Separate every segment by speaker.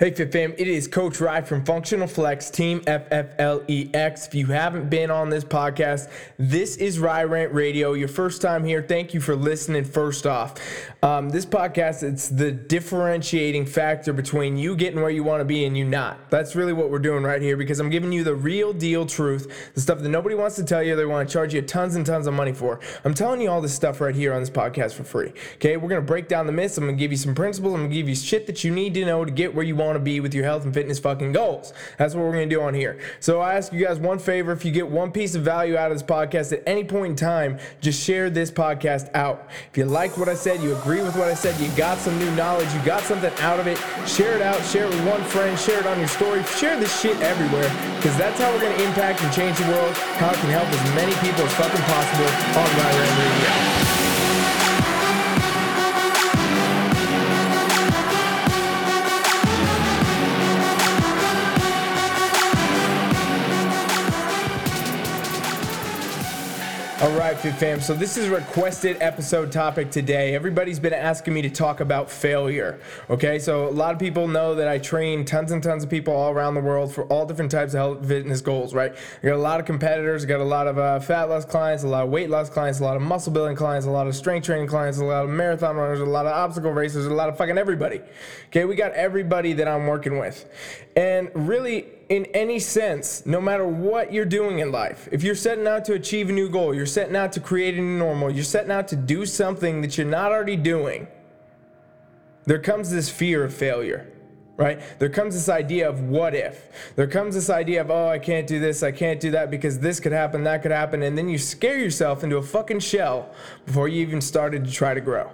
Speaker 1: Hey Fit Fam, it is Coach Rye from Functional Flex, Team FFLEX. If you haven't been on this podcast, this is Rye Rant Radio. Your first time here, thank you for listening. First off, um, this podcast it's the differentiating factor between you getting where you want to be and you not. That's really what we're doing right here because I'm giving you the real deal truth, the stuff that nobody wants to tell you. They want to charge you tons and tons of money for. I'm telling you all this stuff right here on this podcast for free. Okay, we're gonna break down the myths. I'm gonna give you some principles. I'm gonna give you shit that you need to know to get where you want want to be with your health and fitness fucking goals. That's what we're going to do on here. So I ask you guys one favor if you get one piece of value out of this podcast at any point in time, just share this podcast out. If you liked what I said, you agree with what I said, you got some new knowledge, you got something out of it, share it out, share it with one friend, share it on your story, share this shit everywhere because that's how we're going to impact and change the world, how it can help as many people as fucking possible on Rye Rant Radio. Fit Fam. So this is a requested episode topic today. Everybody's been asking me to talk about failure. Okay, so a lot of people know that I train tons and tons of people all around the world for all different types of health fitness goals. Right? I got a lot of competitors. I got a lot of uh, fat loss clients, a lot of weight loss clients, a lot of muscle building clients, a lot of strength training clients, a lot of marathon runners, a lot of obstacle racers, a lot of fucking everybody. Okay, we got everybody that I'm working with, and really in any sense, no matter what you're doing in life, if you're setting out to achieve a new goal, you're setting out to create a new normal, you're setting out to do something that you're not already doing, there comes this fear of failure, right? There comes this idea of what if. There comes this idea of, oh, I can't do this, I can't do that because this could happen, that could happen. And then you scare yourself into a fucking shell before you even started to try to grow.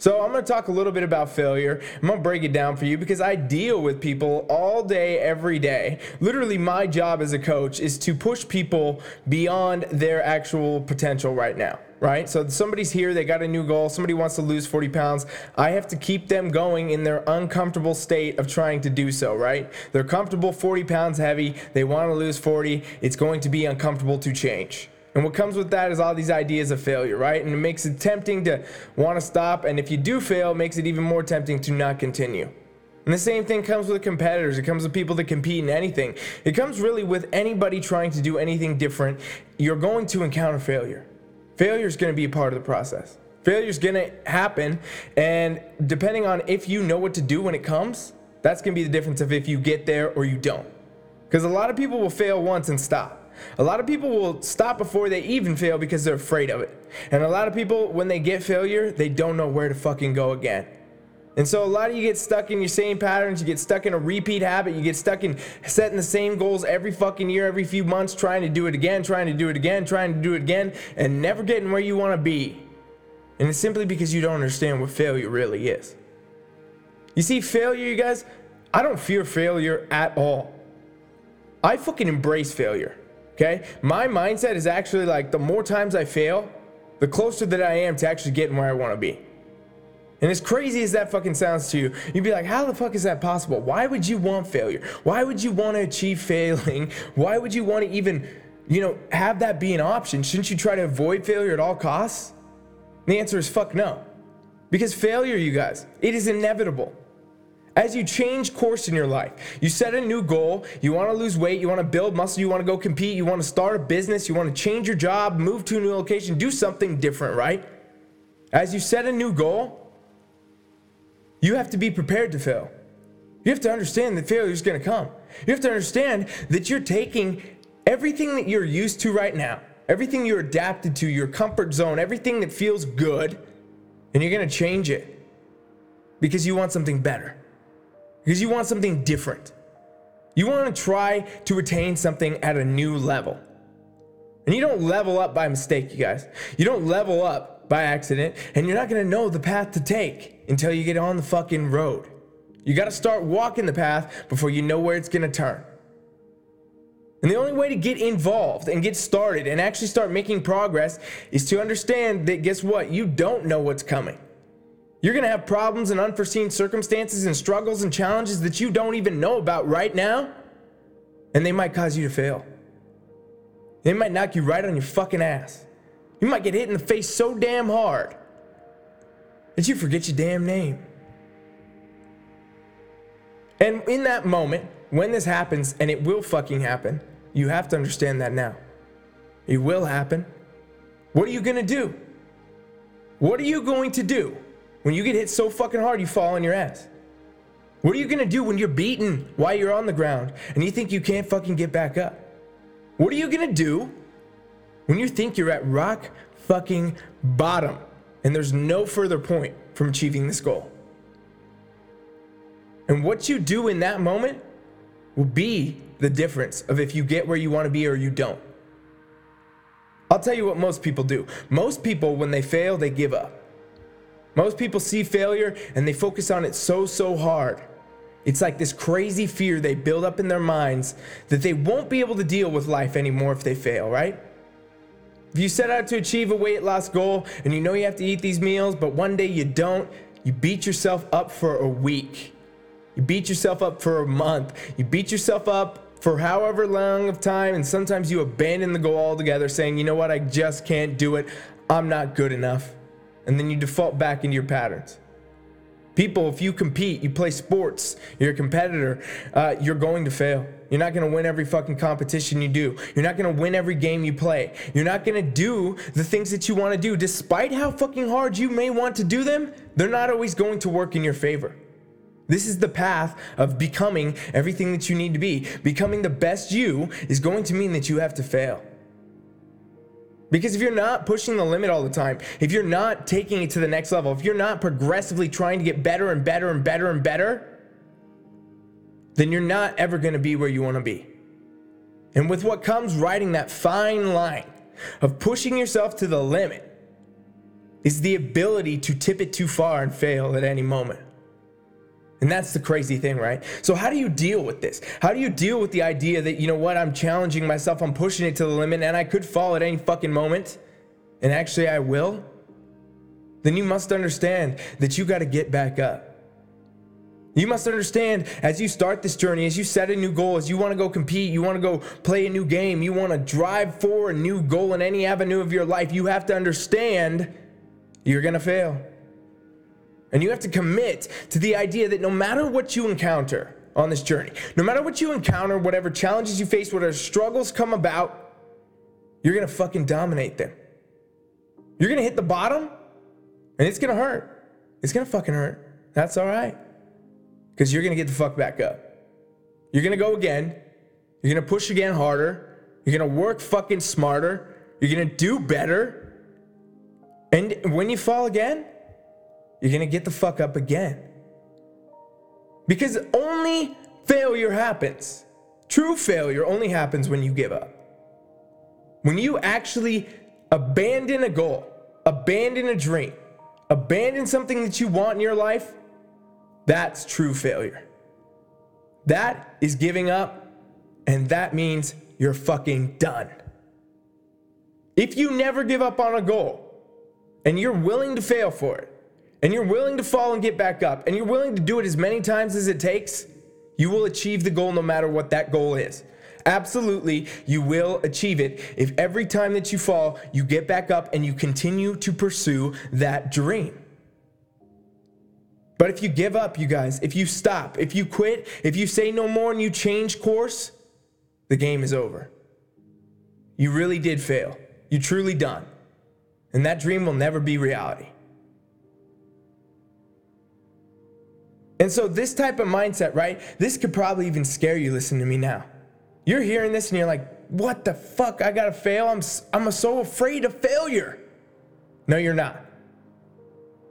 Speaker 1: So, I'm going to talk a little bit about failure. I'm going to break it down for you because I deal with people all day, every day. Literally, my job as a coach is to push people beyond their actual potential right now, right? So, somebody's here, they got a new goal, somebody wants to lose 40 pounds. I have to keep them going in their uncomfortable state of trying to do so, right? They're comfortable 40 pounds heavy, they want to lose 40. It's going to be uncomfortable to change. And what comes with that is all these ideas of failure, right? And it makes it tempting to want to stop. And if you do fail, it makes it even more tempting to not continue. And the same thing comes with competitors. It comes with people that compete in anything. It comes really with anybody trying to do anything different. You're going to encounter failure. Failure is going to be a part of the process. Failure is going to happen. And depending on if you know what to do when it comes, that's going to be the difference of if you get there or you don't. Because a lot of people will fail once and stop. A lot of people will stop before they even fail because they're afraid of it. And a lot of people, when they get failure, they don't know where to fucking go again. And so a lot of you get stuck in your same patterns, you get stuck in a repeat habit, you get stuck in setting the same goals every fucking year, every few months, trying to do it again, trying to do it again, trying to do it again, and never getting where you want to be. And it's simply because you don't understand what failure really is. You see, failure, you guys, I don't fear failure at all. I fucking embrace failure. Okay? My mindset is actually like the more times I fail, the closer that I am to actually getting where I want to be. And as crazy as that fucking sounds to you, you'd be like, how the fuck is that possible? Why would you want failure? Why would you want to achieve failing? Why would you want to even, you know, have that be an option? Shouldn't you try to avoid failure at all costs? And the answer is fuck no. Because failure, you guys, it is inevitable. As you change course in your life, you set a new goal, you want to lose weight, you want to build muscle, you want to go compete, you want to start a business, you want to change your job, move to a new location, do something different, right? As you set a new goal, you have to be prepared to fail. You have to understand that failure is to come. You have to understand that you're taking everything that you're used to right now, everything you're adapted to, your comfort zone, everything that feels good, and you're to change it because you want something better because you want something different. You want to try to attain something at a new level. And you don't level up by mistake, you guys. You don't level up by accident, and you're not going to know the path to take until you get on the fucking road. You got to start walking the path before you know where it's going to turn. And the only way to get involved and get started and actually start making progress is to understand that guess what? You don't know what's coming. You're going to have problems and unforeseen circumstances and struggles and challenges that you don't even know about right now. And they might cause you to fail. They might knock you right on your fucking ass. You might get hit in the face so damn hard that you forget your damn name. And in that moment, when this happens, and it will fucking happen, you have to understand that now. It will happen. What are you gonna do? What are you going to do when you get hit so fucking hard you fall on your ass? What are you gonna do when you're beaten while you're on the ground and you think you can't fucking get back up? What are you gonna do when you think you're at rock fucking bottom and there's no further point from achieving this goal? And what you do in that moment will be the difference of if you get where you wanna be or you don't. I'll tell you what most people do. Most people, when they fail, they give up. Most people see failure and they focus on it so, so hard. It's like this crazy fear they build up in their minds that they won't be able to deal with life anymore if they fail, right? If you set out to achieve a weight loss goal and you know you have to eat these meals, but one day you don't, you beat yourself up for a week. You beat yourself up for a month. You beat yourself up for however long of time, and sometimes you abandon the goal altogether, saying, you know what, I just can't do it. I'm not good enough. And then you default back into your patterns. People, if you compete, you play sports, you're a competitor, uh, you're going to fail. You're not gonna win every fucking competition you do. You're not gonna win every game you play. You're not gonna do the things that you wanna do. Despite how fucking hard you may want to do them, they're not always going to work in your favor. This is the path of becoming everything that you need to be. Becoming the best you is going to mean that you have to fail. Because if you're not pushing the limit all the time, if you're not taking it to the next level, if you're not progressively trying to get better and better and better and better, then you're not ever going to be where you want to be. And with what comes riding that fine line of pushing yourself to the limit is the ability to tip it too far and fail at any moment. And that's the crazy thing, right? So, how do you deal with this? How do you deal with the idea that, you know what, I'm challenging myself, I'm pushing it to the limit, and I could fall at any fucking moment, and actually I will? Then you must understand that you got to get back up. You must understand as you start this journey, as you set a new goal, as you want to go compete, you want to go play a new game, you want to drive for a new goal in any avenue of your life, you have to understand you're going to fail. And you have to commit to the idea that no matter what you encounter on this journey, no matter what you encounter, whatever challenges you face, whatever struggles come about, you're gonna fucking dominate them. You're gonna hit the bottom and it's gonna hurt. It's gonna fucking hurt. That's all right. Because you're gonna get the fuck back up. You're gonna go again. You're gonna push again harder. You're gonna work fucking smarter. You're gonna do better. And when you fall again, you're going to get the fuck up again. Because only failure happens. True failure only happens when you give up. When you actually abandon a goal, abandon a dream, abandon something that you want in your life, that's true failure. That is giving up, and that means you're fucking done. If you never give up on a goal and you're willing to fail for it, and you're willing to fall and get back up, and you're willing to do it as many times as it takes, you will achieve the goal no matter what that goal is. Absolutely, you will achieve it if every time that you fall, you get back up and you continue to pursue that dream. But if you give up, you guys, if you stop, if you quit, if you say no more and you change course, the game is over. You really did fail. You truly done. And that dream will never be reality. And so, this type of mindset, right? This could probably even scare you. Listen to me now. You're hearing this and you're like, what the fuck? I gotta fail? I'm, I'm so afraid of failure. No, you're not.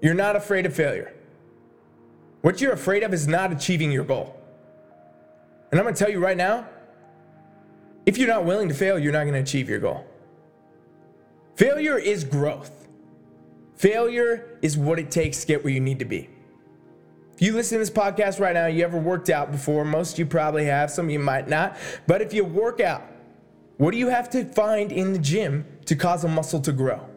Speaker 1: You're not afraid of failure. What you're afraid of is not achieving your goal. And I'm gonna tell you right now if you're not willing to fail, you're not gonna achieve your goal. Failure is growth, failure is what it takes to get where you need to be. If you listen to this podcast right now, you ever worked out before? Most of you probably have, some of you might not. But if you work out, what do you have to find in the gym to cause a muscle to grow?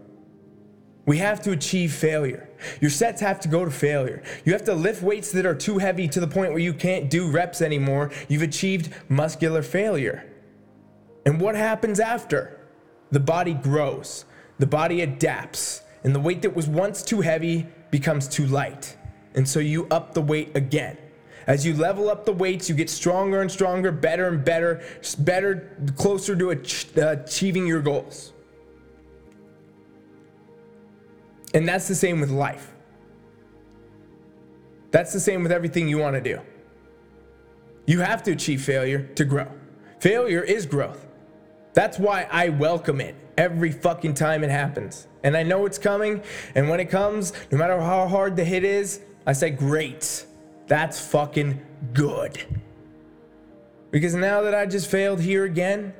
Speaker 1: We have to achieve failure. Your sets have to go to failure. You have to lift weights that are too heavy to the point where you can't do reps anymore. You've achieved muscular failure. And what happens after? The body grows, the body adapts, and the weight that was once too heavy becomes too light. And so you up the weight again. As you level up the weights, you get stronger and stronger, better and better, better, closer to uh, achieving your goals. And that's the same with life. That's the same with everything you want to do. You have to achieve failure to grow. Failure is growth. That's why I welcome it every fucking time it happens. And I know it's coming. And when it comes, no matter how hard the hit is, I say, great. That's fucking good. Because now that I just failed here again,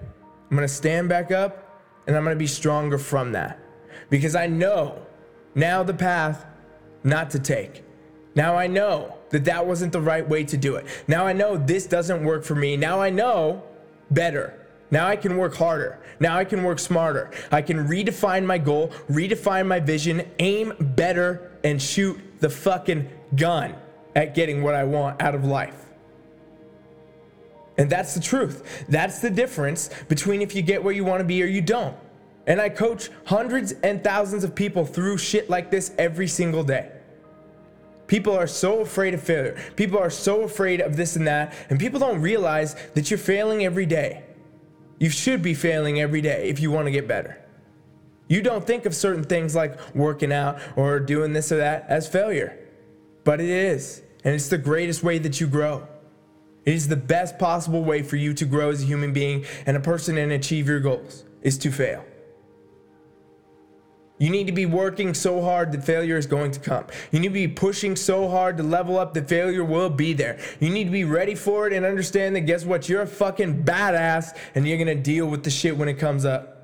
Speaker 1: I'm gonna stand back up and I'm gonna be stronger from that. Because I know now the path not to take. Now I know that that wasn't the right way to do it. Now I know this doesn't work for me. Now I know better. Now I can work harder. Now I can work smarter. I can redefine my goal, redefine my vision, aim better, and shoot the fucking gun at getting what I want out of life. And that's the truth. That's the difference between if you get where you want to be or you don't. And I coach hundreds and thousands of people through shit like this every single day. People are so afraid of failure. People are so afraid of this and that. And people don't realize that you're failing every day. You should be failing every day if you want to get better. You don't think of certain things like working out or doing this or that as failure, but it is. And it's the greatest way that you grow. It is the best possible way for you to grow as a human being and a person and achieve your goals is to fail. You need to be working so hard that failure is going to come. You need to be pushing so hard to level up that failure will be there. You need to be ready for it and understand that guess what? You're a fucking badass and you're to deal with the shit when it comes up.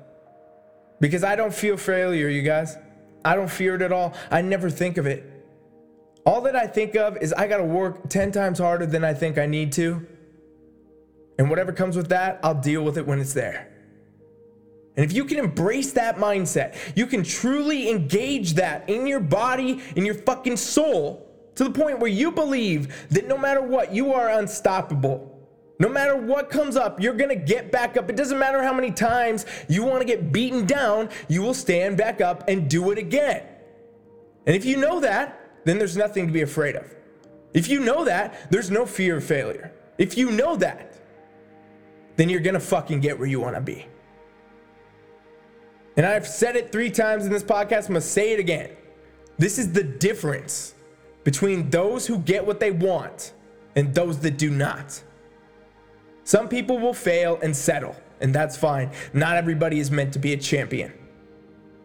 Speaker 1: Because I don't feel failure, you guys. I don't fear it at all. I never think of it. All that I think of is I got to work 10 times harder than I think I need to. And whatever comes with that, I'll deal with it when it's there. And if you can embrace that mindset, you can truly engage that in your body, in your fucking soul, to the point where you believe that no matter what, you are unstoppable. No matter what comes up, you're gonna get back up. It doesn't matter how many times you wanna get beaten down, you will stand back up and do it again. And if you know that, then there's nothing to be afraid of. If you know that, there's no fear of failure. If you know that, then you're gonna fucking get where you wanna be. And I've said it three times in this podcast. I'm to say it again. This is the difference between those who get what they want and those that do not. Some people will fail and settle, and that's fine. Not everybody is meant to be a champion.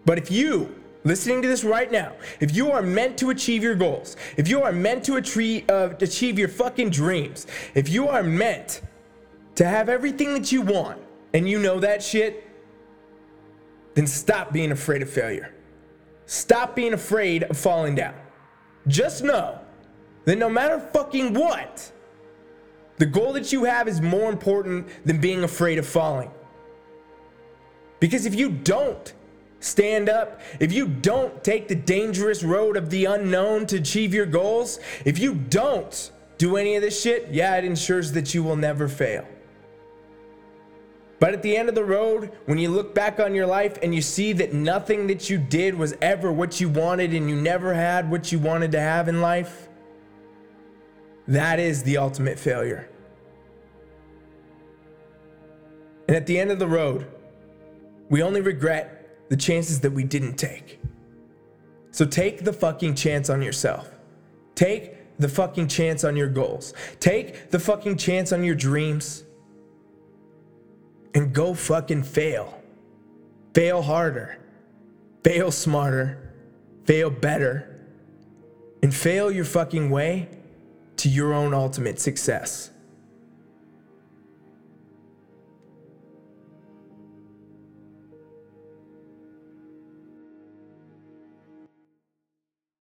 Speaker 1: But if you, listening to this right now, if you are meant to achieve your goals, if you are meant to achieve, uh, achieve your fucking dreams, if you are meant to have everything that you want, and you know that shit, then stop being afraid of failure. Stop being afraid of falling down. Just know that no matter fucking what, the goal that you have is more important than being afraid of falling. Because if you don't stand up, if you don't take the dangerous road of the unknown to achieve your goals, if you don't do any of this shit, yeah, it ensures that you will never fail. But at the end of the road, when you look back on your life and you see that nothing that you did was ever what you wanted and you never had what you wanted to have in life, that is the ultimate failure. And at the end of the road, we only regret the chances that we didn't take. So take the fucking chance on yourself. Take the fucking chance on your goals. Take the fucking chance on your dreams and go fucking fail. Fail harder, fail smarter, fail better, and fail your fucking way to your own ultimate success.